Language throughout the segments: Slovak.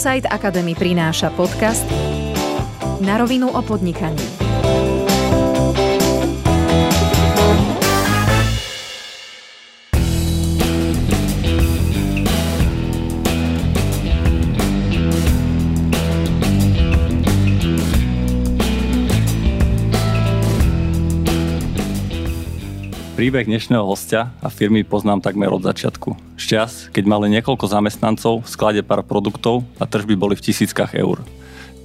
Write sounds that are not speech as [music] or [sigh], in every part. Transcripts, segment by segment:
ProSite Academy prináša podcast Na rovinu o podnikaní. Príbeh dnešného hostia a firmy poznám takmer od začiatku. Šťas, keď mali niekoľko zamestnancov, v sklade pár produktov a tržby boli v tisíckach eur.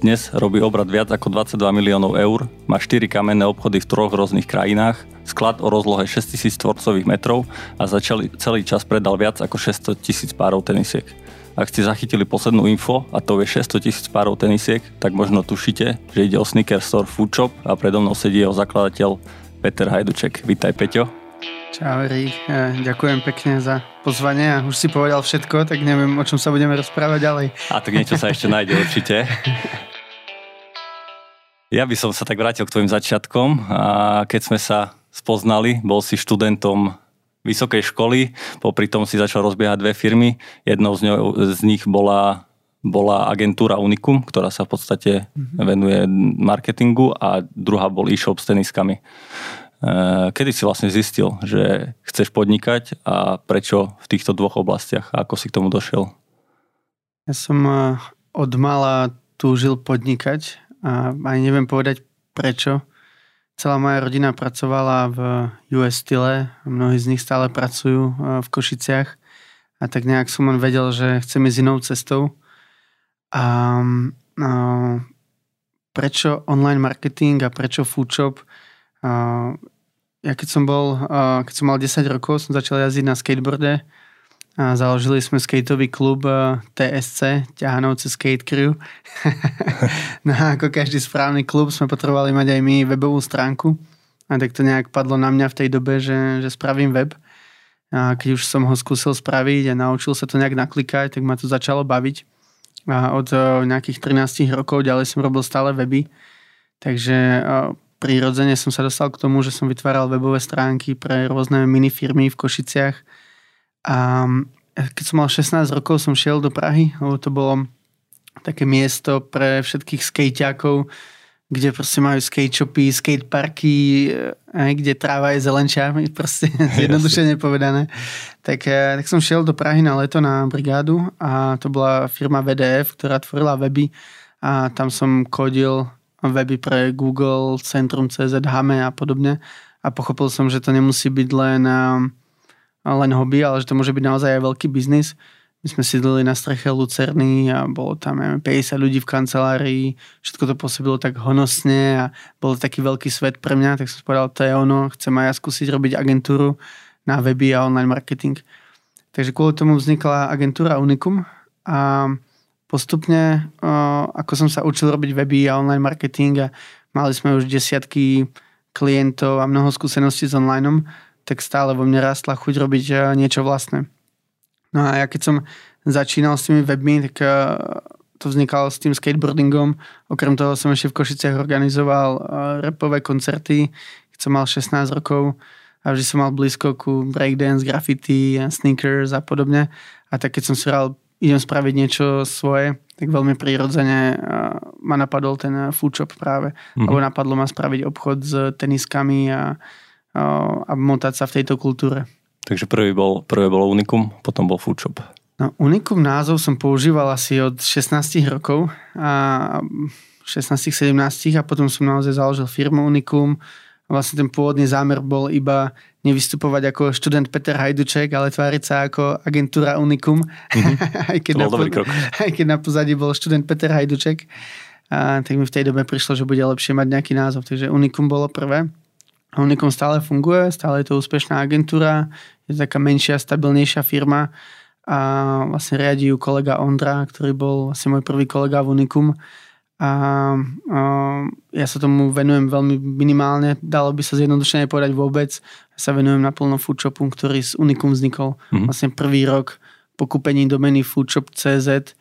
Dnes robí obrad viac ako 22 miliónov eur, má 4 kamenné obchody v troch rôznych krajinách, sklad o rozlohe 6000 tvorcových metrov a za celý, čas predal viac ako 600 tisíc párov tenisiek. Ak ste zachytili poslednú info, a to je 600 tisíc párov tenisiek, tak možno tušíte, že ide o sneaker store Food a predo mnou sedí jeho zakladateľ Peter Hajduček. Vítaj Peťo. Čau, Rík. Ďakujem pekne za pozvanie a už si povedal všetko, tak neviem, o čom sa budeme rozprávať ďalej. A tak niečo sa ešte nájde určite. Ja by som sa tak vrátil k tvojim začiatkom. A keď sme sa spoznali, bol si študentom vysokej školy, popri tom si začal rozbiehať dve firmy. Jednou z, ňou, z nich bola, bola agentúra Unicum, ktorá sa v podstate mm-hmm. venuje marketingu a druhá bol e-shop s teniskami. Eh, kedy si vlastne zistil, že chceš podnikať a prečo v týchto dvoch oblastiach a ako si k tomu došiel? Ja som eh, od mala túžil podnikať a aj neviem povedať prečo. Celá moja rodina pracovala v US Style, mnohí z nich stále pracujú eh, v Košiciach a tak nejak som len vedel, že chcem ísť inou cestou. A no, prečo online marketing a prečo food shop? Ja keď som bol, keď som mal 10 rokov, som začal jazdiť na skateboarde a založili sme skateový klub TSC, Ťahanovce Skate Crew. [laughs] no a ako každý správny klub sme potrebovali mať aj my webovú stránku a tak to nejak padlo na mňa v tej dobe, že, že spravím web. A keď už som ho skúsil spraviť a naučil sa to nejak naklikať, tak ma to začalo baviť. A od nejakých 13 rokov ďalej som robil stále weby. Takže prirodzene som sa dostal k tomu, že som vytváral webové stránky pre rôzne minifirmy v Košiciach. A keď som mal 16 rokov, som šiel do Prahy, lebo to bolo také miesto pre všetkých skejťákov, kde proste majú skate shopy, skate parky, aj kde tráva je zelenčia, [laughs] proste zjednodušene povedané. Tak, eh, tak som šiel do Prahy na leto na brigádu a to bola firma VDF, ktorá tvorila weby a tam som kodil weby pre Google, Centrum CZ, Hame a podobne. A pochopil som, že to nemusí byť len, len hobby, ale že to môže byť naozaj aj veľký biznis. My sme sídlili na streche Lucerny a bolo tam neviem, 50 ľudí v kancelárii, všetko to pôsobilo tak honosne a bol taký veľký svet pre mňa, tak som povedal, to je ono, chcem aj ja skúsiť robiť agentúru na weby a online marketing. Takže kvôli tomu vznikla agentúra Unicum a postupne, ako som sa učil robiť weby a online marketing a mali sme už desiatky klientov a mnoho skúseností s online, tak stále vo mne rastla chuť robiť niečo vlastné. No a ja keď som začínal s tými webmi, tak to vznikalo s tým skateboardingom. Okrem toho som ešte v Košiciach organizoval repové koncerty, keď som mal 16 rokov a vždy som mal blízko ku breakdance, graffiti, sneakers a podobne. A tak keď som si hral idem spraviť niečo svoje, tak veľmi prirodzene ma napadol ten food shop práve. Mm-hmm. Lebo napadlo ma spraviť obchod s teniskami a, a motať sa v tejto kultúre. Takže prvý bol, prvé bolo Unicum, potom bol food shop. No, Unicum názov som používal asi od 16 rokov a 16-17 a potom som naozaj založil firmu Unicum. Vlastne ten pôvodný zámer bol iba nevystupovať ako študent Peter Hajduček, ale tváriť sa ako agentúra Unicum. Mm-hmm. [laughs] aj, keď na, krok. [laughs] aj keď na pozadí bol študent Peter Hajduček. A, tak mi v tej dobe prišlo, že bude lepšie mať nejaký názov. Takže Unicum bolo prvé. Unicum stále funguje, stále je to úspešná agentúra, je to taká menšia, stabilnejšia firma a vlastne riadí ju kolega Ondra, ktorý bol vlastne môj prvý kolega v Unicum a, a ja sa tomu venujem veľmi minimálne, dalo by sa zjednodušene povedať vôbec. Ja sa venujem naplno foodshopu, ktorý z Unicum vznikol mm-hmm. vlastne prvý rok po kúpení domeny foodshop.cz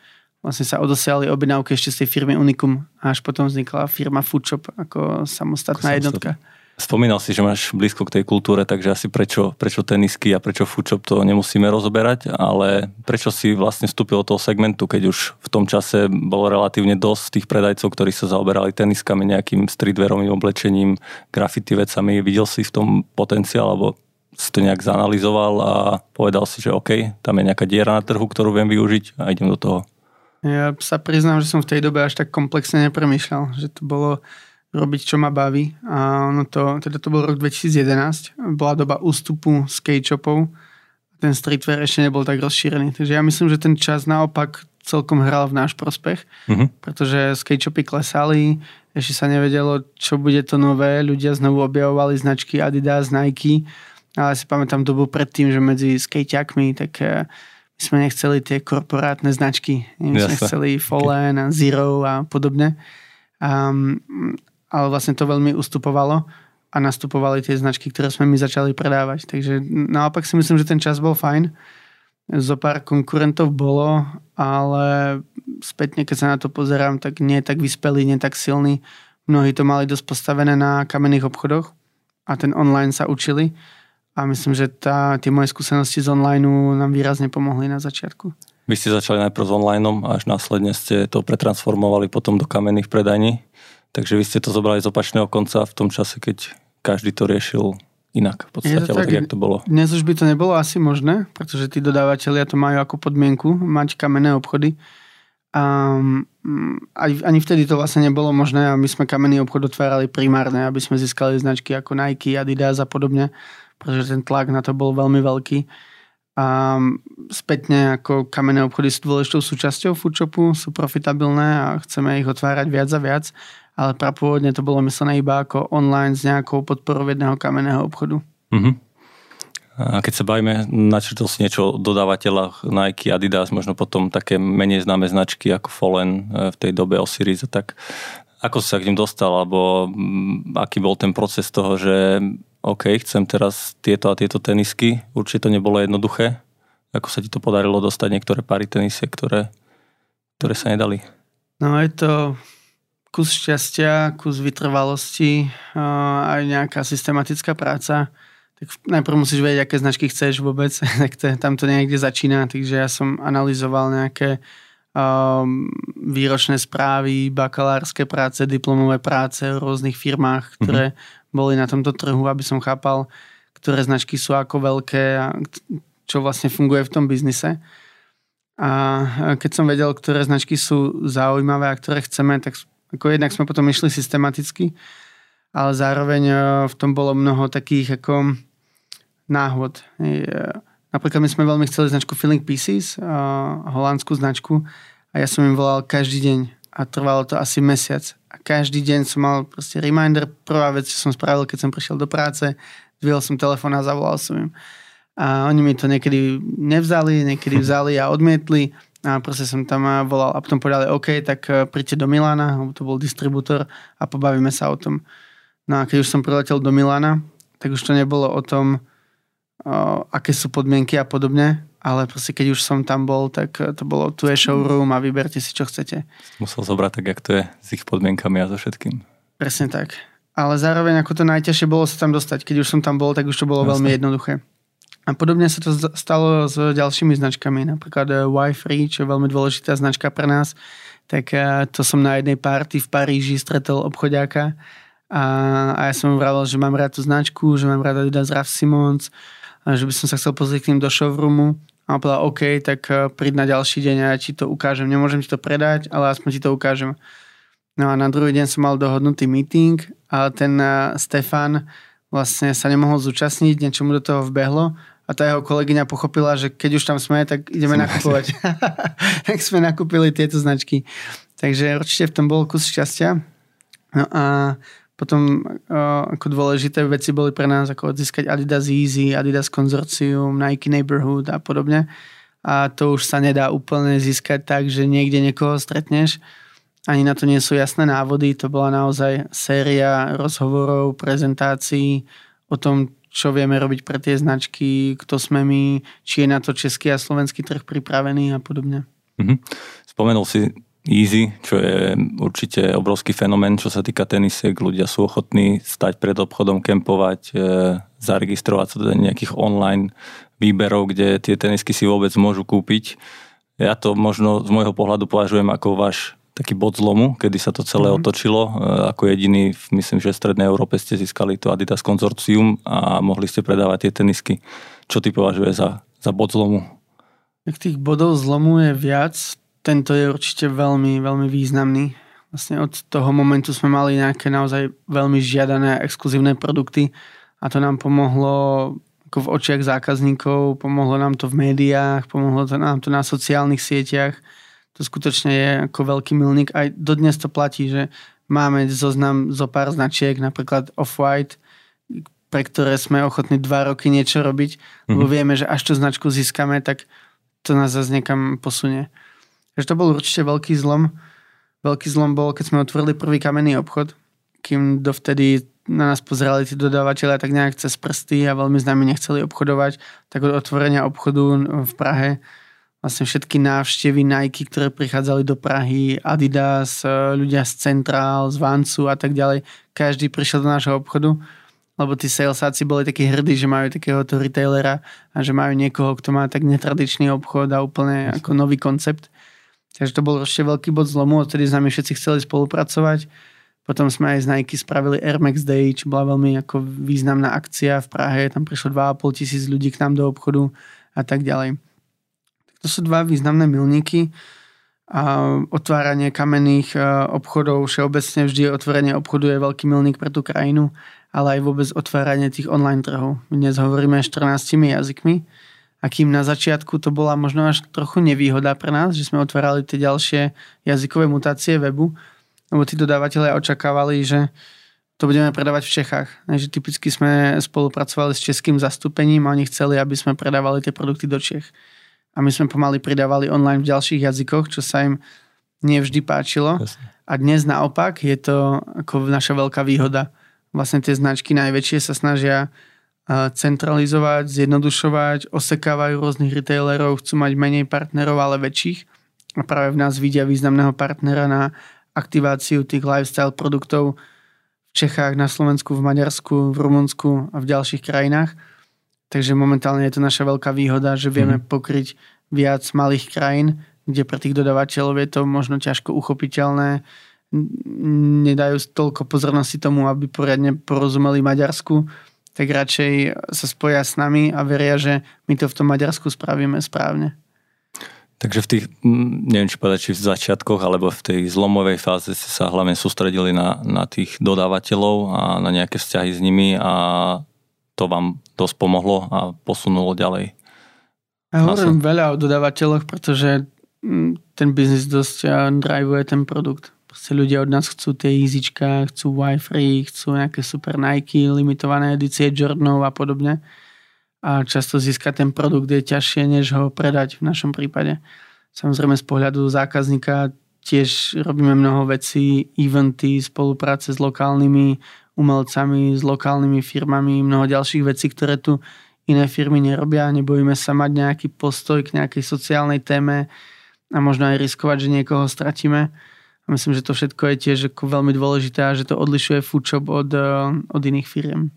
vlastne sa odosiali objednávky ešte z tej firmy Unicum a až potom vznikla firma Foodshop ako samostatná ako jednotka. Spomínal si, že máš blízko k tej kultúre, takže asi prečo, prečo tenisky a prečo foodshop to nemusíme rozoberať, ale prečo si vlastne vstúpil do toho segmentu, keď už v tom čase bolo relatívne dosť tých predajcov, ktorí sa zaoberali teniskami, nejakým streetwearovým oblečením, graffiti vecami. Videl si v tom potenciál, alebo si to nejak zanalizoval a povedal si, že OK, tam je nejaká diera na trhu, ktorú viem využiť a idem do toho. Ja sa priznám, že som v tej dobe až tak komplexne nepremýšľal, že to bolo robiť, čo ma baví. A ono to, teda to bol rok 2011, bola doba ústupu skate shopov. Ten streetwear ešte nebol tak rozšírený. Takže ja myslím, že ten čas naopak celkom hral v náš prospech, mm-hmm. pretože skate shopy klesali, ešte sa nevedelo, čo bude to nové, ľudia znovu objavovali značky Adidas, Nike, ale si pamätám dobu predtým, že medzi skateakmi, tak eh, my sme nechceli tie korporátne značky, my sme chceli Fallen a Zero a podobne. Um, ale vlastne to veľmi ustupovalo a nastupovali tie značky, ktoré sme my začali predávať. Takže naopak si myslím, že ten čas bol fajn. Zo pár konkurentov bolo, ale spätne, keď sa na to pozerám, tak nie je tak vyspelý, nie tak silný. Mnohí to mali dosť postavené na kamenných obchodoch a ten online sa učili. A myslím, že tá, tie moje skúsenosti z online nám výrazne pomohli na začiatku. Vy ste začali najprv s online a až následne ste to pretransformovali potom do kamenných predajní. Takže vy ste to zobrali z opačného konca v tom čase, keď každý to riešil inak v podstate, tak, tak, jak to bolo. Dnes už by to nebolo asi možné, pretože tí dodávateľia to majú ako podmienku mať kamenné obchody. A ani vtedy to vlastne nebolo možné a my sme kamenný obchod otvárali primárne, aby sme získali značky ako Nike, Adidas a podobne, pretože ten tlak na to bol veľmi veľký. A spätne ako kamenné obchody sú dôležitou súčasťou foodshopu, sú profitabilné a chceme ich otvárať viac a viac ale prapôvodne to bolo myslené iba ako online s nejakou podporou jedného kamenného obchodu. Mm-hmm. A keď sa bavíme, načrtol si niečo o dodávateľách Nike, Adidas, možno potom také menej známe značky ako Fallen e, v tej dobe Osiris, tak ako si sa k ním dostal, alebo mm, aký bol ten proces toho, že OK, chcem teraz tieto a tieto tenisky, určite to nebolo jednoduché. Ako sa ti to podarilo dostať niektoré pary tenisie, ktoré, ktoré sa nedali? No je to kus šťastia, kus vytrvalosti a aj nejaká systematická práca. Tak najprv musíš vedieť, aké značky chceš vôbec, [laughs] tak to, tam to niekde začína, takže ja som analyzoval nejaké um, výročné správy, bakalárske práce, diplomové práce v rôznych firmách, ktoré mm-hmm. boli na tomto trhu, aby som chápal, ktoré značky sú ako veľké a čo vlastne funguje v tom biznise. A keď som vedel, ktoré značky sú zaujímavé a ktoré chceme, tak ako jednak sme potom išli systematicky, ale zároveň e, v tom bolo mnoho takých ako náhod. E, napríklad my sme veľmi chceli značku Feeling Pieces, e, holandskú značku a ja som im volal každý deň a trvalo to asi mesiac. A každý deň som mal proste reminder. Prvá vec, čo som spravil, keď som prišiel do práce, dvihol som telefón a zavolal som im. A oni mi to niekedy nevzali, niekedy vzali a odmietli a proste som tam volal a potom povedali, OK, tak e, príďte do Milána, to bol distribútor a pobavíme sa o tom. No a keď už som priletel do Milána, tak už to nebolo o tom, o, aké sú podmienky a podobne, ale proste keď už som tam bol, tak e, to bolo, tu je showroom a vyberte si, čo chcete. Musel zobrať tak, jak to je s ich podmienkami a so všetkým. Presne tak. Ale zároveň ako to najťažšie bolo sa tam dostať. Keď už som tam bol, tak už to bolo Jasne. veľmi jednoduché. A podobne sa to stalo s ďalšími značkami, napríklad eh, Wi-Free, čo je veľmi dôležitá značka pre nás. Tak eh, to som na jednej party v Paríži stretol obchodiaka a, a ja som mu vravel, že mám rád tú značku, že mám rád Adidas Raf Simons, a že by som sa chcel pozrieť k ním do showroomu. A on povedal, OK, tak eh, príď na ďalší deň a ja ti to ukážem. Nemôžem ti to predať, ale aspoň ti to ukážem. No a na druhý deň som mal dohodnutý meeting a ten Stefan vlastne sa nemohol zúčastniť, niečo mu do toho vbehlo a tá jeho kolegyňa pochopila, že keď už tam sme, tak ideme nakupovať. [laughs] tak sme nakúpili tieto značky. Takže určite v tom bol kus šťastia. No a potom ako dôležité veci boli pre nás, ako odzískať Adidas Easy, Adidas Consortium, Nike Neighborhood a podobne. A to už sa nedá úplne získať tak, že niekde niekoho stretneš. Ani na to nie sú jasné návody. To bola naozaj séria rozhovorov, prezentácií o tom, čo vieme robiť pre tie značky, kto sme my, či je na to český a slovenský trh pripravený a podobne. Mm-hmm. Spomenul si Easy, čo je určite obrovský fenomén, čo sa týka tenisiek. Ľudia sú ochotní stať pred obchodom, kempovať, e, zaregistrovať sa do nejakých online výberov, kde tie tenisky si vôbec môžu kúpiť. Ja to možno z môjho pohľadu považujem ako váš taký bod zlomu, kedy sa to celé mm. otočilo. E, ako jediný, myslím, že v Strednej Európe ste získali to Adidas konzorcium a mohli ste predávať tie tenisky. Čo ty považuje za, za bod zlomu? Tak tých bodov zlomu je viac tento je určite veľmi, veľmi významný. Vlastne od toho momentu sme mali nejaké naozaj veľmi žiadané exkluzívne produkty a to nám pomohlo ako v očiach zákazníkov, pomohlo nám to v médiách, pomohlo to nám to na sociálnych sieťach. To skutočne je ako veľký milník. Aj dodnes to platí, že máme zoznam zo pár značiek, napríklad Off-White, pre ktoré sme ochotní dva roky niečo robiť, mm-hmm. lebo mhm. vieme, že až tú značku získame, tak to nás zase niekam posunie. Takže to bol určite veľký zlom. Veľký zlom bol, keď sme otvorili prvý kamenný obchod, kým dovtedy na nás pozerali tí dodávateľe tak nejak cez prsty a veľmi s nami nechceli obchodovať, tak od otvorenia obchodu v Prahe vlastne všetky návštevy Nike, ktoré prichádzali do Prahy, Adidas, ľudia z Centrál, z Vancu a tak ďalej, každý prišiel do nášho obchodu, lebo tí salesáci boli takí hrdí, že majú takéhoto retailera a že majú niekoho, kto má tak netradičný obchod a úplne ako nový koncept. Takže to bol ešte veľký bod zlomu, odtedy s nami všetci chceli spolupracovať. Potom sme aj z Nike spravili Air Max Day, čo bola veľmi ako významná akcia v Prahe. Tam prišlo 2,5 tisíc ľudí k nám do obchodu a tak ďalej. To sú dva významné milníky. A otváranie kamenných e, obchodov, všeobecne vždy otvorenie obchodu je veľký milník pre tú krajinu, ale aj vôbec otváranie tých online trhov. My dnes hovoríme 14 jazykmi a kým na začiatku to bola možno až trochu nevýhoda pre nás, že sme otvárali tie ďalšie jazykové mutácie webu, lebo tí dodávateľe očakávali, že to budeme predávať v Čechách. Takže typicky sme spolupracovali s českým zastúpením a oni chceli, aby sme predávali tie produkty do Čech. A my sme pomaly pridávali online v ďalších jazykoch, čo sa im nevždy páčilo. Jasne. A dnes naopak je to ako naša veľká výhoda. Vlastne tie značky najväčšie sa snažia centralizovať, zjednodušovať, osekávajú rôznych retailerov, chcú mať menej partnerov, ale väčších. A práve v nás vidia významného partnera na aktiváciu tých lifestyle produktov v Čechách, na Slovensku, v Maďarsku, v Rumunsku a v ďalších krajinách. Takže momentálne je to naša veľká výhoda, že vieme mm. pokryť viac malých krajín, kde pre tých dodavateľov je to možno ťažko uchopiteľné, nedajú toľko pozornosti tomu, aby poriadne porozumeli Maďarsku, tak radšej sa spoja s nami a veria, že my to v tom Maďarsku spravíme správne. Takže v tých, neviem či povedať, či v začiatkoch, alebo v tej zlomovej fáze ste sa hlavne sústredili na, na tých dodávateľov a na nejaké vzťahy s nimi a to vám dosť pomohlo a posunulo ďalej. Ja hovorím veľa o dodávateľoch, pretože ten biznis dosť drivuje ten produkt. Proste ľudia od nás chcú tie easyčka, chcú Wi-Fi, chcú nejaké super Nike, limitované edície Jordanov a podobne. A často získať ten produkt je ťažšie, než ho predať v našom prípade. Samozrejme z pohľadu zákazníka tiež robíme mnoho vecí, eventy, spolupráce s lokálnymi umelcami, s lokálnymi firmami, mnoho ďalších vecí, ktoré tu iné firmy nerobia. Nebojíme sa mať nejaký postoj k nejakej sociálnej téme a možno aj riskovať, že niekoho stratíme. A myslím, že to všetko je tiež veľmi dôležité a že to odlišuje Foodshop od, eh, od iných firiem.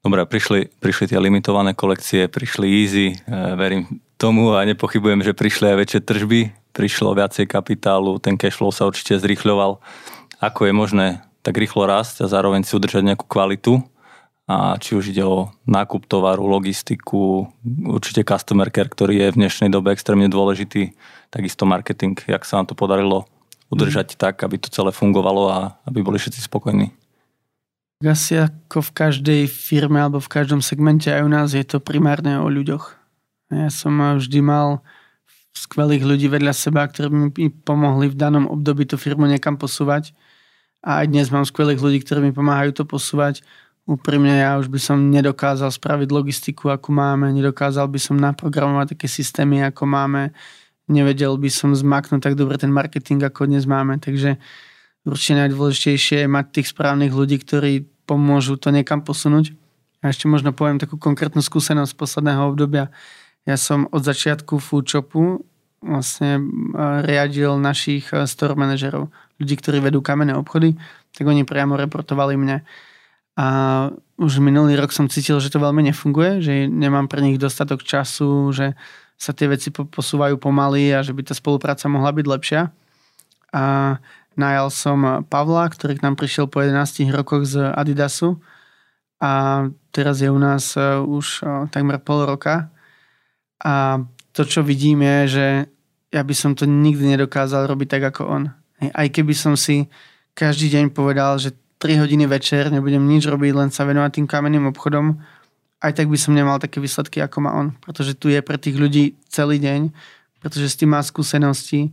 Dobre, prišli, prišli tie limitované kolekcie, prišli easy, e, verím tomu a nepochybujem, že prišli aj väčšie tržby, prišlo viacej kapitálu, ten cashflow sa určite zrýchľoval. Ako je možné tak rýchlo rásť a zároveň si udržať nejakú kvalitu a či už ide o nákup tovaru, logistiku, určite customer care, ktorý je v dnešnej dobe extrémne dôležitý, takisto marketing, jak sa vám to podarilo udržať mm. tak, aby to celé fungovalo a aby boli všetci spokojní. Asi ako v každej firme alebo v každom segmente aj u nás je to primárne o ľuďoch. Ja som vždy mal skvelých ľudí vedľa seba, ktorí mi pomohli v danom období tú firmu niekam posúvať. A aj dnes mám skvelých ľudí, ktorí mi pomáhajú to posúvať. Úprimne ja už by som nedokázal spraviť logistiku, ako máme, nedokázal by som naprogramovať také systémy, ako máme nevedel by som zmaknúť tak dobre ten marketing, ako dnes máme. Takže určite najdôležitejšie je mať tých správnych ľudí, ktorí pomôžu to niekam posunúť. A ešte možno poviem takú konkrétnu skúsenosť z posledného obdobia. Ja som od začiatku foodshopu vlastne riadil našich store manažerov, ľudí, ktorí vedú kamenné obchody, tak oni priamo reportovali mne. A už minulý rok som cítil, že to veľmi nefunguje, že nemám pre nich dostatok času, že sa tie veci posúvajú pomaly a že by tá spolupráca mohla byť lepšia. A najal som Pavla, ktorý k nám prišiel po 11 rokoch z Adidasu a teraz je u nás už takmer pol roka. A to, čo vidím je, že ja by som to nikdy nedokázal robiť tak ako on. Aj keby som si každý deň povedal, že 3 hodiny večer nebudem nič robiť, len sa venovať tým kamenným obchodom, aj tak by som nemal také výsledky, ako má on. Pretože tu je pre tých ľudí celý deň, pretože s tým má skúsenosti,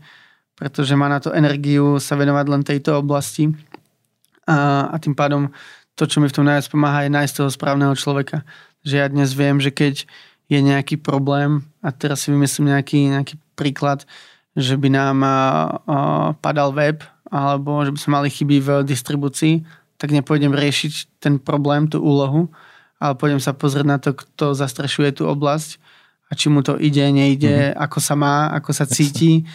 pretože má na to energiu sa venovať len tejto oblasti. A, a tým pádom to, čo mi v tom najviac pomáha, je nájsť toho správneho človeka. Že ja dnes viem, že keď je nejaký problém, a teraz si vymyslím nejaký, nejaký príklad, že by nám padal web, alebo že by sme mali chyby v distribúcii, tak nepôjdem riešiť ten problém, tú úlohu, ale pôjdem sa pozrieť na to, kto zastrešuje tú oblasť a či mu to ide, nejde, mm-hmm. ako sa má, ako sa cíti,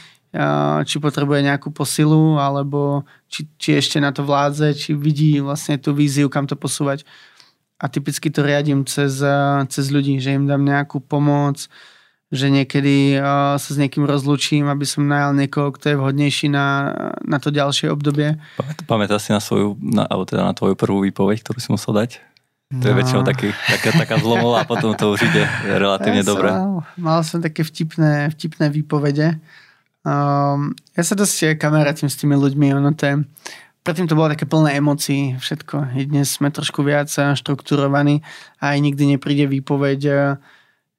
či potrebuje nejakú posilu, alebo či, či ešte na to vládze, či vidí vlastne tú víziu, kam to posúvať. A typicky to riadím cez, cez ľudí, že im dám nejakú pomoc, že niekedy uh, sa s niekým rozlúčim, aby som najal niekoho, kto je vhodnejší na, na to ďalšie obdobie. Pamätáš si na svoju, na, alebo teda na tvoju prvú výpoveď, ktorú si musel dať? To je no. väčšinou taký, taká, taká zlomová a potom to už ide relatívne ja dobre. Mal, mal som také vtipné, vtipné výpovede. Um, ja sa dosť kamarátim s tými ľuďmi, ono to je, predtým to bolo také plné emócií, všetko. I dnes sme trošku viac štrukturovaní a aj nikdy nepríde výpoveď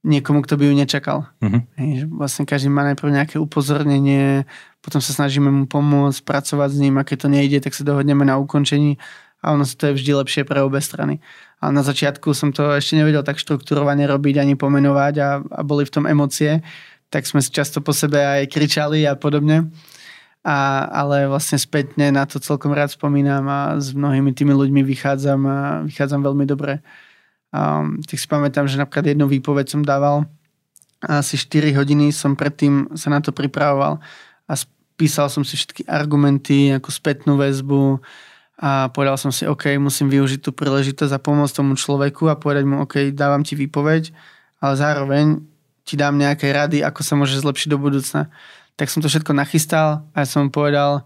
niekomu, kto by ju nečakal. Uh-huh. Hej, že vlastne každý má najprv nejaké upozornenie, potom sa snažíme mu pomôcť, pracovať s ním a keď to nejde, tak sa dohodneme na ukončení a ono to je vždy lepšie pre obe strany. Ale na začiatku som to ešte nevedel tak štrukturovane robiť ani pomenovať a, a boli v tom emócie, tak sme často po sebe aj kričali a podobne. A, ale vlastne spätne na to celkom rád spomínam a s mnohými tými ľuďmi vychádzam, a vychádzam veľmi dobre. Um, tak si pamätám, že napríklad jednu výpoveď som dával asi 4 hodiny som predtým sa na to pripravoval a písal som si všetky argumenty, ako spätnú väzbu a povedal som si, OK, musím využiť tú príležitosť a pomôcť tomu človeku a povedať mu, OK, dávam ti výpoveď, ale zároveň ti dám nejaké rady, ako sa môže zlepšiť do budúcna. Tak som to všetko nachystal a ja som mu povedal,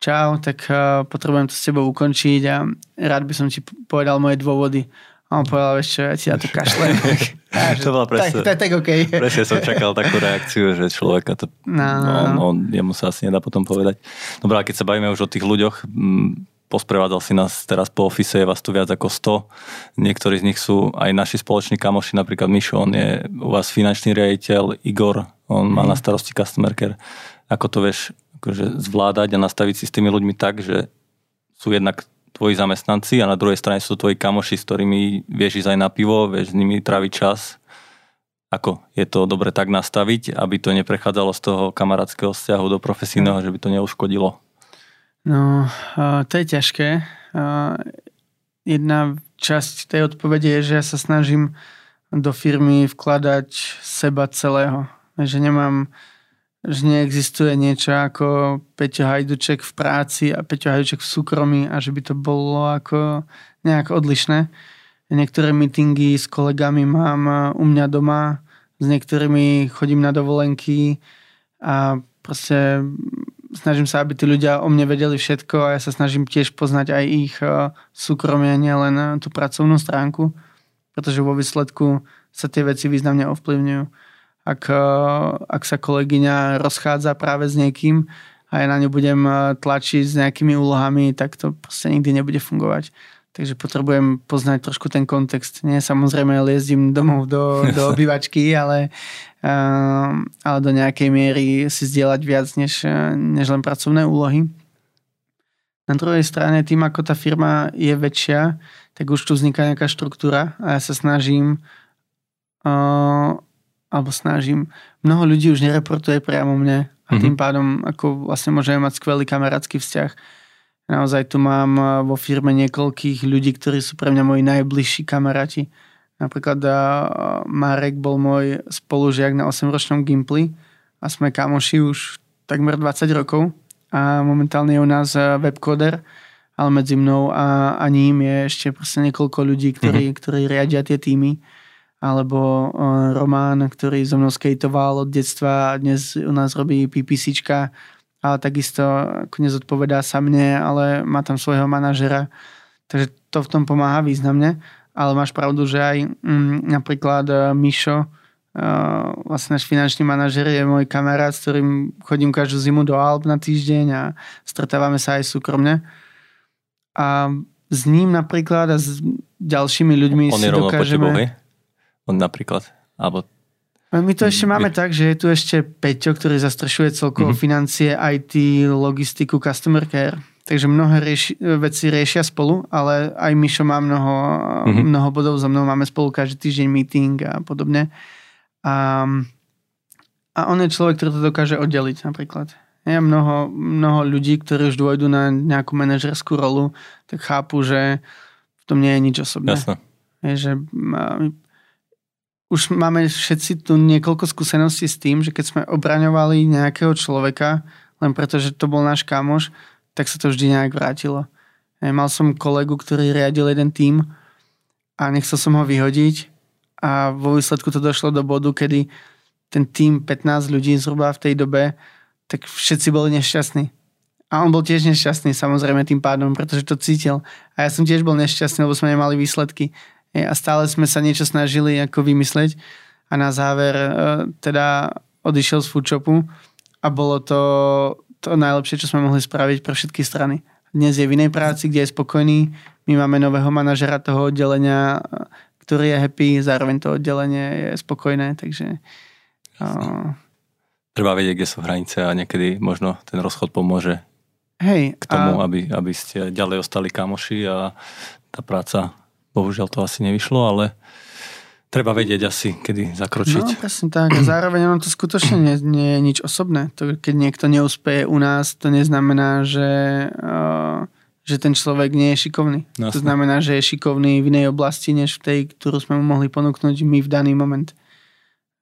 čau, tak uh, potrebujem to s tebou ukončiť a rád by som ti povedal moje dôvody. A on povedal, vieš čo, ja ti na to kašlem. [laughs] to bolo presne. Tak, tak, tak okay. Presne som čakal takú reakciu, že človeka to, no, no, no. On, on, jemu sa asi nedá potom povedať. Dobre, a keď sa bavíme už o tých ľuďoch, m, posprevádzal si nás teraz po ofise, je vás tu viac ako 100. Niektorí z nich sú aj naši spoloční kamoši, napríklad Mišo, on je u vás finančný riaditeľ, Igor, on má mm. na starosti customer care. Ako to vieš akože zvládať a nastaviť si s tými ľuďmi tak, že sú jednak tvoji zamestnanci a na druhej strane sú tvoji kamoši, s ktorými vieš ísť aj na pivo, vieš s nimi tráviť čas. Ako je to dobre tak nastaviť, aby to neprechádzalo z toho kamarátskeho vzťahu do profesijného, že by to neuškodilo? No, to je ťažké. Jedna časť tej odpovede je, že ja sa snažím do firmy vkladať seba celého. Že nemám že neexistuje niečo ako Peťo Hajduček v práci a Peťo Hajduček v súkromí a že by to bolo ako nejak odlišné. Niektoré meetingy s kolegami mám u mňa doma, s niektorými chodím na dovolenky a proste snažím sa, aby tí ľudia o mne vedeli všetko a ja sa snažím tiež poznať aj ich e, súkromie, nielen e, tú pracovnú stránku, pretože vo výsledku sa tie veci významne ovplyvňujú ak, eh, ak sa kolegyňa rozchádza práve s niekým a ja na ňu budem eh, tlačiť s nejakými úlohami, tak to proste nikdy nebude fungovať. Takže potrebujem poznať trošku ten kontext. Nie samozrejme jezdím domov do, do [laughs] obývačky, ale, uh, ale do nejakej miery si zdieľať viac než, než len pracovné úlohy. Na druhej strane, tým ako tá firma je väčšia, tak už tu vzniká nejaká štruktúra a ja sa snažím uh, alebo snažím. Mnoho ľudí už nereportuje priamo mne a tým mhm. pádom ako vlastne môžeme mať skvelý kamarátsky vzťah. Naozaj tu mám eh, vo firme niekoľkých ľudí, ktorí sú pre mňa moji najbližší kamaráti. Napríklad uh, Marek bol môj spolužiak na 8-ročnom Gimply a sme kamoši už takmer 20 rokov a momentálne je u nás webcoder, ale medzi mnou a, a ním je ešte proste niekoľko ľudí, ktorí, mm-hmm. ktorí riadia tie týmy alebo uh, Román, ktorý so mnou skateoval od detstva a dnes u nás robí PPCčka, ale takisto nezodpovedá sa mne, ale má tam svojho manažera. Takže to v tom pomáha významne. Ale máš pravdu, že aj mm, napríklad uh, Mišo, uh, vlastne náš finančný manažer je môj kamarát, s ktorým chodím každú zimu do Alp na týždeň a stretávame sa aj súkromne. A s ním napríklad a s ďalšími ľuďmi On si dokážeme... Hej? On napríklad. Alebo my to ešte máme tak, že je tu ešte Peťo, ktorý zastrešuje celkovo mm-hmm. financie, IT, logistiku, customer care. Takže mnohé rieši, veci riešia spolu, ale aj Mišo má mnoho, mm-hmm. mnoho bodov so mnou. Máme spolu každý týždeň meeting a podobne. A, a on je človek, ktorý to dokáže oddeliť napríklad. Je mnoho, mnoho ľudí, ktorí už dôjdu na nejakú manažerskú rolu, tak chápu, že v tom nie je nič osobné. Jasne. Je, že už máme všetci tu niekoľko skúseností s tým, že keď sme obraňovali nejakého človeka, len preto, že to bol náš kamoš, tak sa to vždy nejak vrátilo. Mal som kolegu, ktorý riadil jeden tím a nechcel som ho vyhodiť a vo výsledku to došlo do bodu, kedy ten tím 15 ľudí zhruba v tej dobe, tak všetci boli nešťastní. A on bol tiež nešťastný samozrejme tým pádom, pretože to cítil. A ja som tiež bol nešťastný, lebo sme nemali výsledky a stále sme sa niečo snažili ako vymysleť a na záver e, teda odišiel z foodshopu a bolo to to najlepšie, čo sme mohli spraviť pre všetky strany. Dnes je v inej práci, kde je spokojný. My máme nového manažera toho oddelenia, ktorý je happy, zároveň to oddelenie je spokojné, takže... Uh... Treba vedieť, kde sú hranice a niekedy možno ten rozchod pomôže Hej, k tomu, a... aby, aby ste ďalej ostali kamoši a tá práca Bohužiaľ to asi nevyšlo, ale treba vedieť asi, kedy zakročiť. No, presne tak. A zároveň ono to skutočne nie, nie je nič osobné. To, keď niekto neúspeje u nás, to neznamená, že, uh, že ten človek nie je šikovný. Jasne. To znamená, že je šikovný v inej oblasti, než v tej, ktorú sme mu mohli ponúknuť my v daný moment.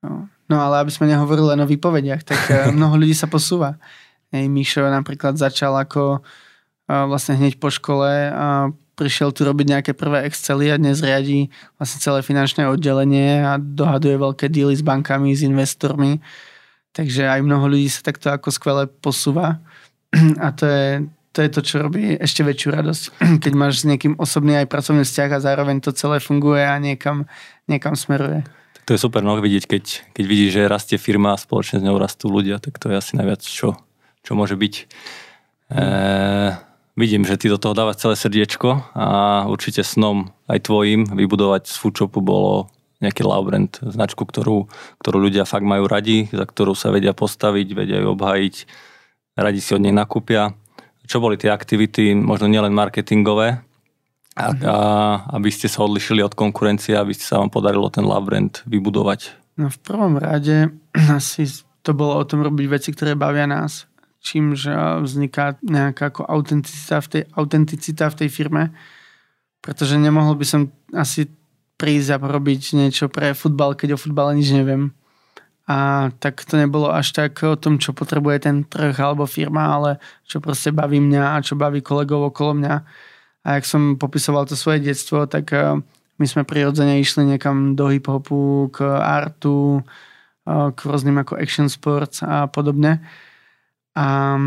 No, no ale aby sme nehovorili len o výpovediach, tak uh, [laughs] mnoho ľudí sa posúva. Hej, Mišo napríklad začal ako uh, vlastne hneď po škole a prišiel tu robiť nejaké prvé Excely a dnes riadi vlastne celé finančné oddelenie a dohaduje veľké díly s bankami, s investormi. Takže aj mnoho ľudí sa takto ako skvele posúva [clears throat] a to je, to je to, čo robí ešte väčšiu radosť, [clears throat] keď máš s niekým osobný aj pracovný vzťah a zároveň to celé funguje a niekam, niekam smeruje. Tak to je super no, vidieť, keď, keď vidíš, že rastie firma a spoločne s ňou rastú ľudia, tak to je asi najviac, čo, čo môže byť. E, vidím, že ty do toho dávaš celé srdiečko a určite snom aj tvojim vybudovať z Foodshopu bolo nejaký love brand, značku, ktorú, ktorú ľudia fakt majú radi, za ktorú sa vedia postaviť, vedia ju obhajiť, radi si od nej nakúpia. Čo boli tie aktivity, možno nielen marketingové, a, a, aby ste sa odlišili od konkurencie, aby sa vám podarilo ten love brand vybudovať? No v prvom rade [clears throat] asi to bolo o tom robiť veci, ktoré bavia nás čímž vzniká nejaká ako autenticita v tej, autenticita v tej firme. Pretože nemohol by som asi prísť a robiť niečo pre futbal, keď o futbale nič neviem. A tak to nebolo až tak o tom, čo potrebuje ten trh alebo firma, ale čo proste baví mňa a čo baví kolegov okolo mňa. A jak som popisoval to svoje detstvo, tak eh, my sme prirodzene išli niekam do hip-hopu, k artu, eh, k rôznym ako action sports a podobne. A,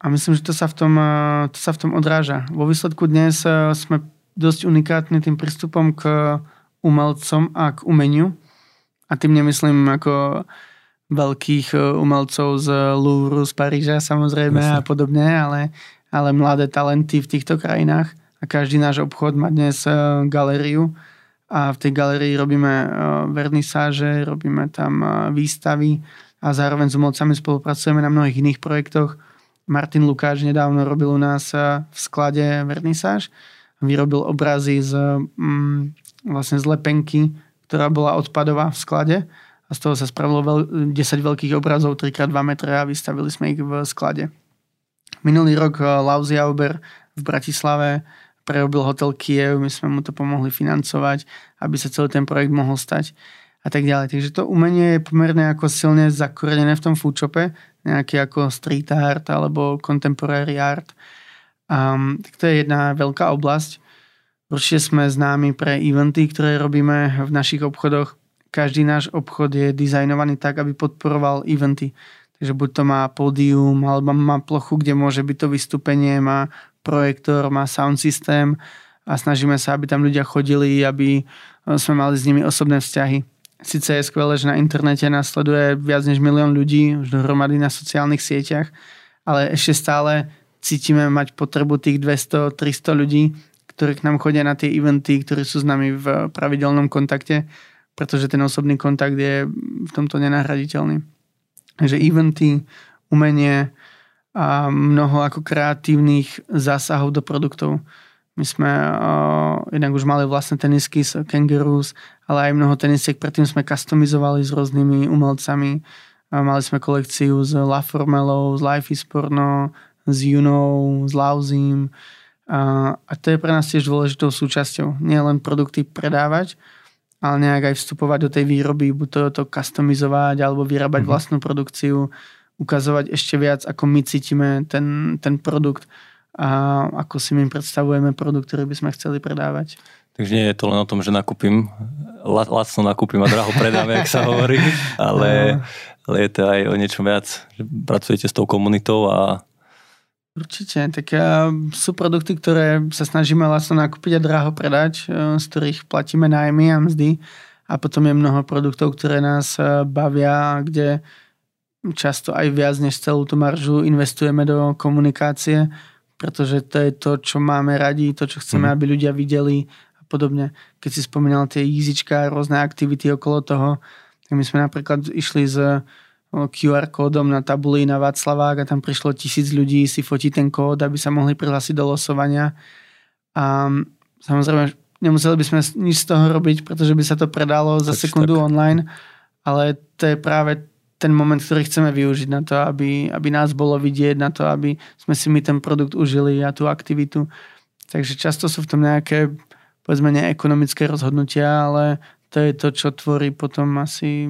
a myslím, že to sa, v tom, e, to sa v tom odráža. Vo výsledku dnes e, sme dosť unikátni tým prístupom k umelcom a k umeniu. A tým nemyslím ako veľkých e, umelcov z Louvre, z Paríža samozrejme Myslím. a podobne, ale, ale mladé talenty v týchto krajinách. A každý náš obchod má dnes galériu a v tej galerii robíme vernisáže, robíme tam výstavy, a zároveň s umelcami spolupracujeme na mnohých iných projektoch. Martin Lukáš nedávno robil u nás eh, v sklade vernisáž. Vyrobil obrazy z, mm, vlastne z lepenky, ktorá bola odpadová v sklade a z toho sa spravilo veľ, 10 veľkých obrazov 3x2 metre a vystavili sme ich v sklade. Minulý rok Lausi Auber v Bratislave prerobil hotel Kiev, my sme mu to pomohli financovať, aby sa celý ten projekt mohol stať. a tak ďalej. Takže to umenie je pomerne ako silne zakorenené v tom foodshope, nejaký ako street art alebo contemporary art. Um, tak to je jedna veľká oblasť. Určite sme známi pre eventy, ktoré robíme v našich obchodoch. Každý náš obchod je dizajnovaný tak, aby podporoval eventy. Takže buď to má pódium, alebo má plochu, kde môže byť to vystúpenie, má projektor, má sound systém a snažíme sa, aby tam ľudia chodili, aby sme mali s nimi osobné vzťahy. Sice je skvelé, že na internete nasleduje viac než milión ľudí, už dohromady na sociálnych sieťach, ale ešte stále cítime mať potrebu tých 200-300 ľudí, ktorí k nám chodia na tie eventy, ktorí sú s nami v pravidelnom kontakte, pretože ten osobný kontakt je v tomto nenahraditeľný. Takže eventy, umenie a mnoho ako kreatívnych zásahov do produktov. My sme uh, jednak už mali vlastné tenisky z Kangaroos, ale aj mnoho tenisiek predtým sme customizovali s rôznymi umelcami. Uh, mali sme kolekciu z La Formelou, z Life is Porno, s Junou, s Lauzím, a, a to je pre nás tiež dôležitou súčasťou. Nie len produkty predávať, ale nejak aj vstupovať do tej výroby, buď to, to customizovať alebo vyrábať mm-hmm. vlastnú produkciu, ukazovať ešte viac, ako my cítime ten, ten produkt a ako si my predstavujeme produkt, ktorý by sme chceli predávať. Takže nie je to len o tom, že nakúpim, lacno nakúpim a draho predám, jak sa hovorí, [laughs] ale, ale je to aj o niečom viac, že pracujete s tou komunitou a Určite, tak sú produkty, ktoré sa snažíme vlastne nakúpiť a draho predať, uh, z ktorých platíme nájmy a mzdy a potom je mnoho produktov, ktoré nás uh, bavia, kde často aj viac než celú tú maržu investujeme do komunikácie, pretože to je to, čo máme radi, to, čo chceme, mm. aby ľudia videli a podobne. Keď si spomínal tie jízička, rôzne aktivity okolo toho, tak my sme napríklad išli z QR kódom na tabuli na Václavák a tam prišlo tisíc ľudí si fotiť ten kód, aby sa mohli prihlásiť do losovania. A samozrejme, nemuseli by sme nič z toho robiť, pretože by sa to predalo za Tač sekundu tak. online, ale to je práve ten moment, ktorý chceme využiť na to, aby, aby nás bolo vidieť, na to, aby sme si my ten produkt užili a tú aktivitu. Takže často sú v tom nejaké, povedzme, neekonomické rozhodnutia, ale to je to, čo tvorí potom asi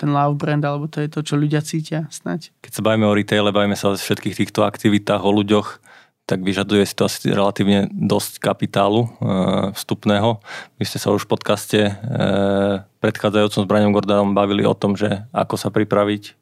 ten love brand, alebo to je to, čo ľudia cítia snať. Keď sa bavíme o retaile, bavíme sa o všetkých týchto aktivitách, o ľuďoch, tak vyžaduje si to asi relatívne dosť kapitálu e, vstupného. Vy ste sa už v podcaste e, predchádzajúcom s Braňom Gordanom bavili o tom, že ako sa pripraviť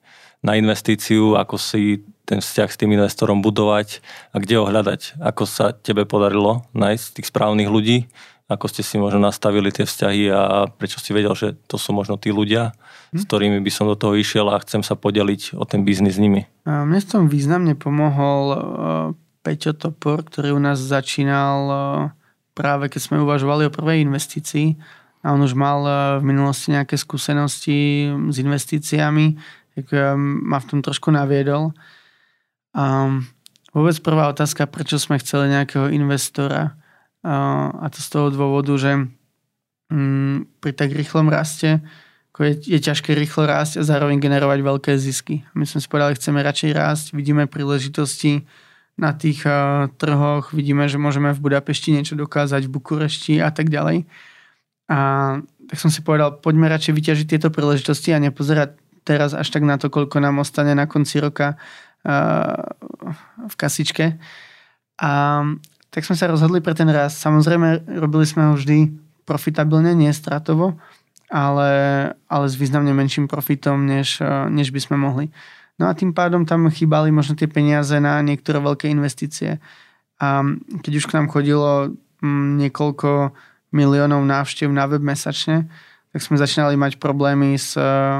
na investíciu, ako si ten vzťah s tým investorom budovať a kde ho hľadať. Ako sa tebe podarilo nájsť tých správnych ľudí, ako ste si možno nastavili tie vzťahy a prečo si vedel, že to sú možno tí ľudia, hm. s ktorými by som do toho išiel a chcem sa podeliť o ten biznis s nimi. A mne v tom významne pomohol Peťo Topor, ktorý u nás začínal uh, práve keď sme uvažovali o prvej investícii a on už mal uh, v minulosti nejaké skúsenosti s investíciami, tak ma v tom trošku naviedol. Um, vôbec prvá otázka, prečo sme chceli nejakého investora a to z toho dôvodu, že mm, pri tak rýchlom raste je ťažké rýchlo rásť a zároveň generovať veľké zisky. My sme si povedali, chceme radšej rásť, vidíme príležitosti na tých uh, trhoch, vidíme, že môžeme v Budapešti niečo dokázať, v Bukurešti a tak ďalej. A tak som si povedal, poďme radšej vyťažiť tieto príležitosti a nepozerať teraz až tak na to, koľko nám ostane na konci roka uh, v kasičke. A, tak sme sa rozhodli pre ten rast. Samozrejme, robili sme ho vždy profitabilne, nie stratovo, ale, ale s významne menším profitom, než, než by sme mohli. No a tým pádom tam chýbali možno tie peniaze na niektoré veľké investície. A keď už k nám chodilo mm, niekoľko miliónov návštev na web mesačne, tak sme začínali mať problémy s,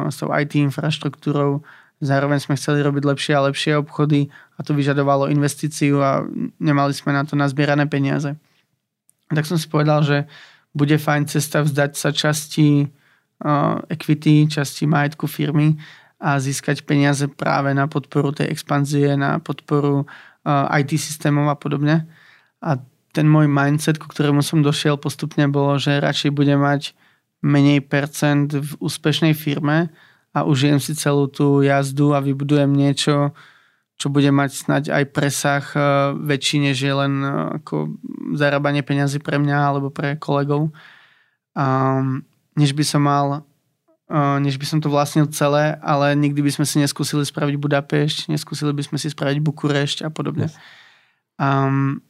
s tou IT infraštruktúrou, Zároveň sme chceli robiť lepšie a lepšie obchody a to vyžadovalo investíciu a nemali sme na to nazbierané peniaze. Tak som si povedal, že bude fajn cesta vzdať sa časti uh, equity, časti majetku firmy a získať peniaze práve na podporu tej expanzie, na podporu uh, IT systémov a podobne. A ten môj mindset, ku ktorému som došiel postupne, bolo, že radšej budem mať menej percent v úspešnej firme, a užijem si celú tú jazdu a vybudujem niečo, čo bude mať snať aj presah e, väčší, než je len e, ako zarábanie peňazí pre mňa alebo pre kolegov. A, než by som mal než by som to vlastnil celé, ale nikdy by sme si neskúsili spraviť Budapešť, neskúsili by sme si spraviť Bukurešť a podobne. Yes. Um,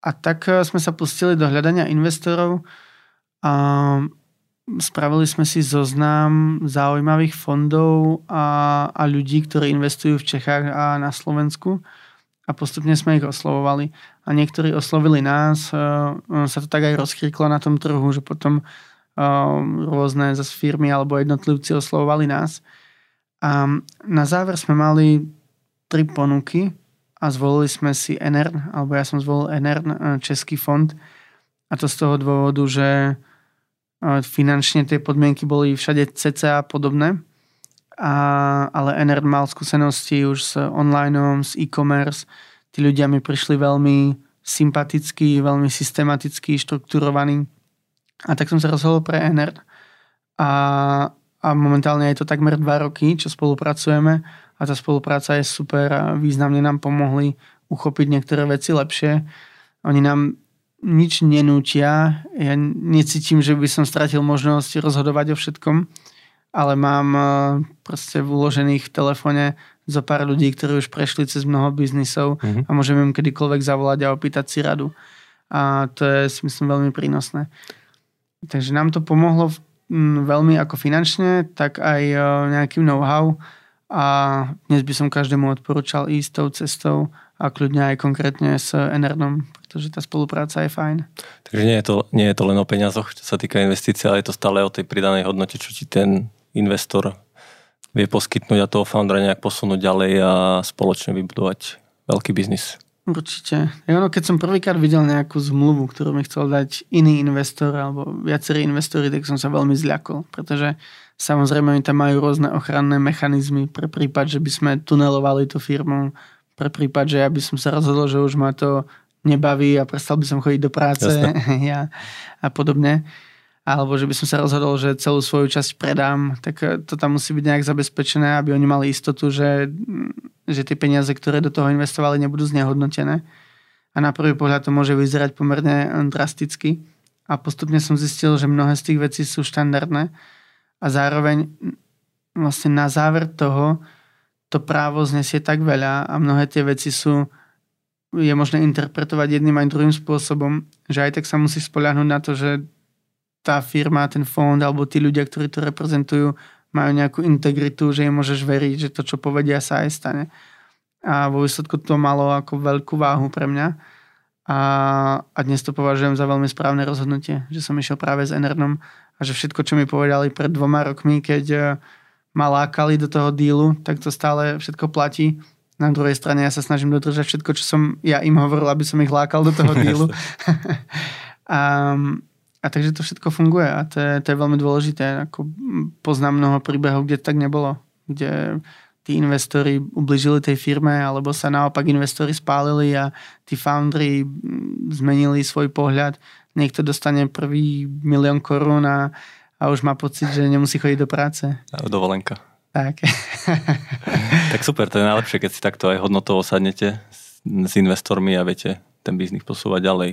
a tak e, sme sa pustili do hľadania investorov a spravili sme si zoznam zaujímavých fondov a, a ľudí, ktorí investujú v Čechách a na Slovensku a postupne sme ich oslovovali. A niektorí oslovili nás, e, sa to tak aj rozkriklo na tom trhu, že potom Um, rôzne zase firmy alebo jednotlivci oslovovali nás. A na záver sme mali tri ponuky a zvolili sme si NR, alebo ja som zvolil NR, uh, Český fond. A to z toho dôvodu, že uh, finančne tie podmienky boli všade cca podobné. A, ale NR mal skúsenosti už s online, s e-commerce. Tí ľudia mi prišli veľmi sympatickí, veľmi systematicky, štrukturovaní a tak som sa rozhodol pre Enert. A, a momentálne je to takmer dva roky, čo spolupracujeme a tá spolupráca je super a významne nám pomohli uchopiť niektoré veci lepšie. Oni nám nič nenútia. Ja necítim, že by som stratil možnosť rozhodovať o všetkom, ale mám e, proste uložených v telefóne zo pár ľudí, ktorí už prešli cez mnoho biznisov mm-hmm. a môžem im kedykoľvek zavolať a opýtať si radu. A to je si myslím veľmi prínosné. Takže nám to pomohlo veľmi ako finančne, tak aj e, nejakým know-how a dnes by som každému odporúčal ísť tou cestou a kľudne aj konkrétne s Enernom, pretože tá spolupráca je fajn. Takže nie je to, nie je to len o peniazoch, čo sa týka investície, ale je to stále o tej pridanej hodnote, čo ti ten investor vie poskytnúť a toho foundera nejak posunúť ďalej a spoločne vybudovať veľký biznis. Určite. Ja ono, keď som prvýkrát videl nejakú zmluvu, ktorú mi chcel dať iný investor alebo viacerí investori, tak som sa veľmi zľakol, pretože samozrejme oni tam majú rôzne ochranné mechanizmy pre prípad, že by sme tunelovali tú firmu, pre prípad, že ja by som sa rozhodol, že už ma to nebaví a prestal by som chodiť do práce [laughs] ja, a podobne alebo že by som sa rozhodol, že celú svoju časť predám, tak eh, to tam musí byť nejak zabezpečené, aby oni mali istotu, že, mm, že tie peniaze, ktoré do toho investovali, nebudú znehodnotené. A na prvý pohľad to môže vyzerať pomerne eh, drasticky. A postupne som zistil, že mnohé z tých vecí sú štandardné a zároveň mm, vlastne na záver toho to právo znesie tak veľa a mnohé tie veci sú je možné interpretovať jedným aj druhým spôsobom, že aj tak sa musí spoľahnúť na to, že tá firma, ten fond alebo tí ľudia, ktorí to reprezentujú, majú nejakú integritu, že im môžeš veriť, že to, čo povedia, sa aj stane. A vo výsledku to malo ako veľkú váhu pre mňa. A, a dnes to považujem za veľmi správne rozhodnutie, že som išiel práve s Enernom a že všetko, čo mi povedali pred dvoma rokmi, keď e, ma lákali do toho dílu, tak to stále všetko platí. Na druhej strane ja sa snažím dodržať všetko, čo som ja im hovoril, aby som ich lákal do toho [laughs] dílu. a, [laughs] a takže to všetko funguje a to je, to je veľmi dôležité. Ako poznám mnoho príbehov, kde tak nebolo. Kde tí investori ubližili tej firme alebo sa naopak investori spálili a tí foundry zmenili svoj pohľad. Niekto dostane prvý milión korún a, a už má pocit, že nemusí chodiť do práce. Dovolenka. Tak. [laughs] tak super, to je najlepšie, keď si takto aj hodnotovo sadnete s, s investormi a viete ten biznis posúvať ďalej.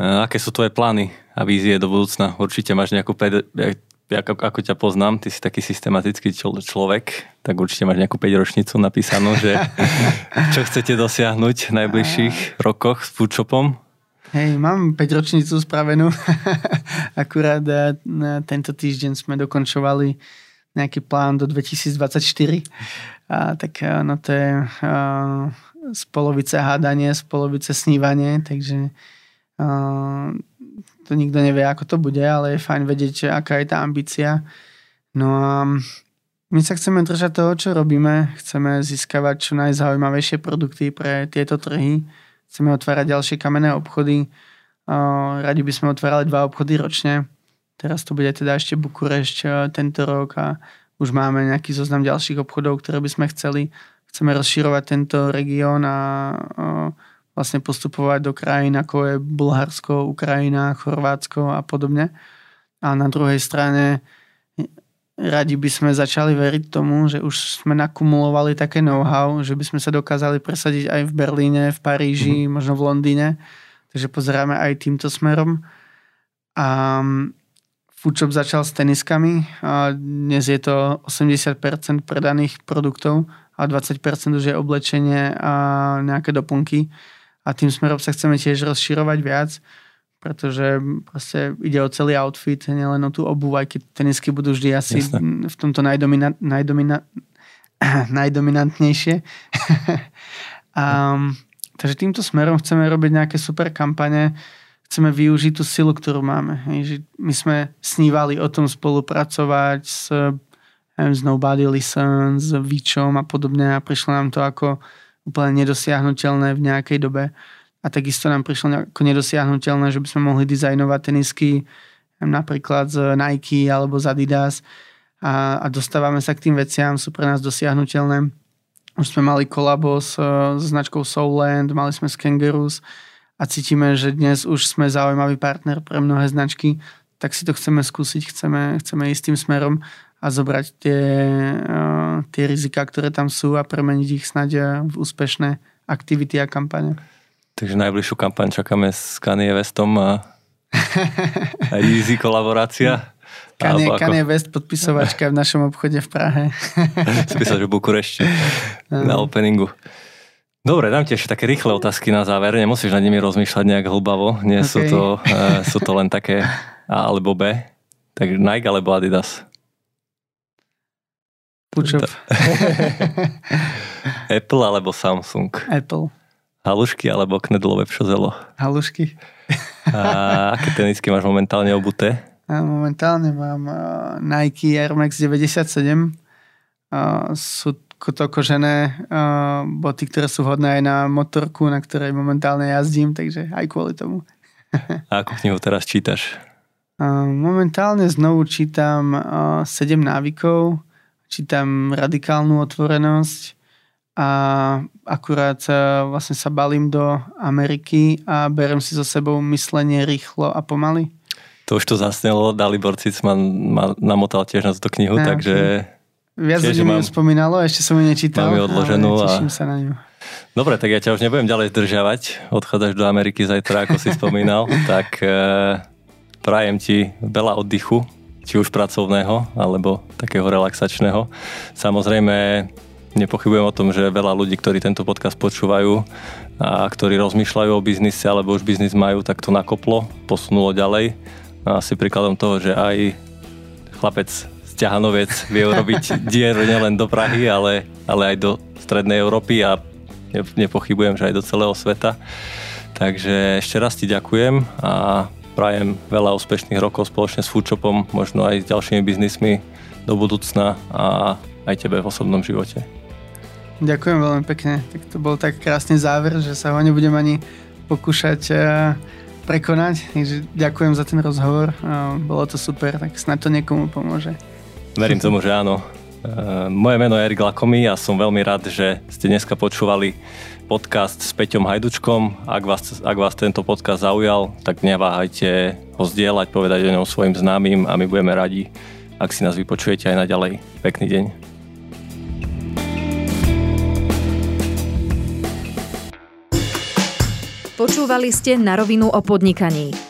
Aké sú tvoje plány a vízie do budúcna? Určite máš nejakú, ako, ako ťa poznám, ty si taký systematický človek, tak určite máš nejakú 5 ročnicu napísanú, že [laughs] čo chcete dosiahnuť v najbližších rokoch s Foodshopom? Hej, mám 5 ročnicu spravenú. [laughs] Akurát na tento týždeň sme dokončovali nejaký plán do 2024. A, tak no to je uh, z polovice hádanie, z polovice snívanie, takže to nikto nevie, ako to bude, ale je fajn vedieť, aká je tá ambícia. No a my sa chceme držať toho, čo robíme. Chceme získavať čo najzaujímavejšie produkty pre tieto trhy. Chceme otvárať ďalšie kamenné obchody. Radi by sme otvárali dva obchody ročne. Teraz to bude teda ešte Bukurešť tento rok a už máme nejaký zoznam ďalších obchodov, ktoré by sme chceli. Chceme rozširovať tento región a vlastne postupovať do krajín ako je Bulharsko, Ukrajina, Chorvátsko a podobne. A na druhej strane radi by sme začali veriť tomu, že už sme nakumulovali také know-how, že by sme sa dokázali presadiť aj v Berlíne, v Paríži, mm-hmm. možno v Londýne. Takže pozeráme aj týmto smerom. A Foodshop začal s teniskami a dnes je to 80% predaných produktov a 20% už je oblečenie a nejaké doplnky. A tým smerom sa chceme tiež rozširovať viac, pretože proste ide o celý outfit, nielen o tú obuv, aj keď tenisky budú vždy asi Jasne. v tomto najdomina, najdomina, [clears throat] najdominantnejšie. [laughs] a, takže týmto smerom chceme robiť nejaké super kampane, chceme využiť tú silu, ktorú máme. Hej, my sme snívali o tom spolupracovať s, neviem, s Nobody Listens, s Vičom a podobne a prišlo nám to ako úplne nedosiahnutelné v nejakej dobe. A takisto nám prišlo ako nedosiahnutelné, že by sme mohli dizajnovať tenisky napríklad z Nike alebo z Adidas a, a dostávame sa k tým veciam, sú pre nás dosiahnutelné. Už sme mali kolabo s, s značkou Soulland, mali sme s Kangaroos, a cítime, že dnes už sme zaujímavý partner pre mnohé značky, tak si to chceme skúsiť, chceme, chceme ísť tým smerom a zobrať tie, uh, tie rizika, ktoré tam sú a premeniť ich snáď eh, v úspešné aktivity a kampane. Takže najbližšiu kampaň čakáme s Kanye Westom a, Easy kolaborácia. [laughs] Kanye, ako... Kanye West podpisovačka v našom obchode v Prahe. [laughs] Spísal, že v Bukurešti [laughs] na openingu. Dobre, dám ti ešte také rýchle otázky na záver. Nemusíš nad nimi rozmýšľať nejak hlbavo. Nie okay. sú, to, uh, sú to len také A alebo B. Tak Nike alebo Adidas? Pučop. [laughs] Apple alebo Samsung? Apple. Halušky alebo knedlové pšozelo? Halušky. A aké tenisky máš momentálne obuté? A momentálne mám uh, Nike Air Max 97. Uh, sú to kožené uh, boty, ktoré sú vhodné aj na motorku, na ktorej momentálne jazdím, takže aj kvôli tomu. A akú knihu teraz čítaš? Uh, momentálne znovu čítam uh, 7 návykov, čítam radikálnu otvorenosť a akurát vlastne sa balím do Ameriky a berem si so sebou myslenie rýchlo a pomaly. To už to zasnelo, Dalibor Cicman ma namotal tiež na túto knihu, ja, takže Viac ľudí mi spomínalo, ešte som ju nečítal. Mám ju odloženú a... teším sa na ňu. Dobre, tak ja ťa už nebudem ďalej zdržiavať. Odchádzaš do Ameriky zajtra, ako si spomínal. [laughs] tak e, prajem ti veľa oddychu, či už pracovného, alebo takého relaxačného. Samozrejme, nepochybujem o tom, že veľa ľudí, ktorí tento podcast počúvajú a ktorí rozmýšľajú o biznise alebo už biznis majú, tak to nakoplo, posunulo ďalej. A asi príkladom toho, že aj chlapec ťahanovec vie urobiť [laughs] dier nielen do Prahy, ale, ale aj do strednej Európy a nepochybujem, že aj do celého sveta. Takže ešte raz ti ďakujem a prajem veľa úspešných rokov spoločne s Foodshopom, možno aj s ďalšími biznismi do budúcna a aj tebe v osobnom živote. Ďakujem veľmi pekne. Tak to bol tak krásny záver, že sa ho nebudem ani pokúšať eh, prekonať. Takže ďakujem za ten rozhovor. Bolo to super, tak snad to niekomu pomôže. Verím tomu, že áno. E, moje meno je Erik Lakomy a som veľmi rád, že ste dneska počúvali podcast s Peťom Hajdučkom. Ak vás, ak vás tento podcast zaujal, tak neváhajte ho zdieľať, povedať o ňom svojim známym a my budeme radi, ak si nás vypočujete aj naďalej. Pekný deň. Počúvali ste na rovinu o podnikaní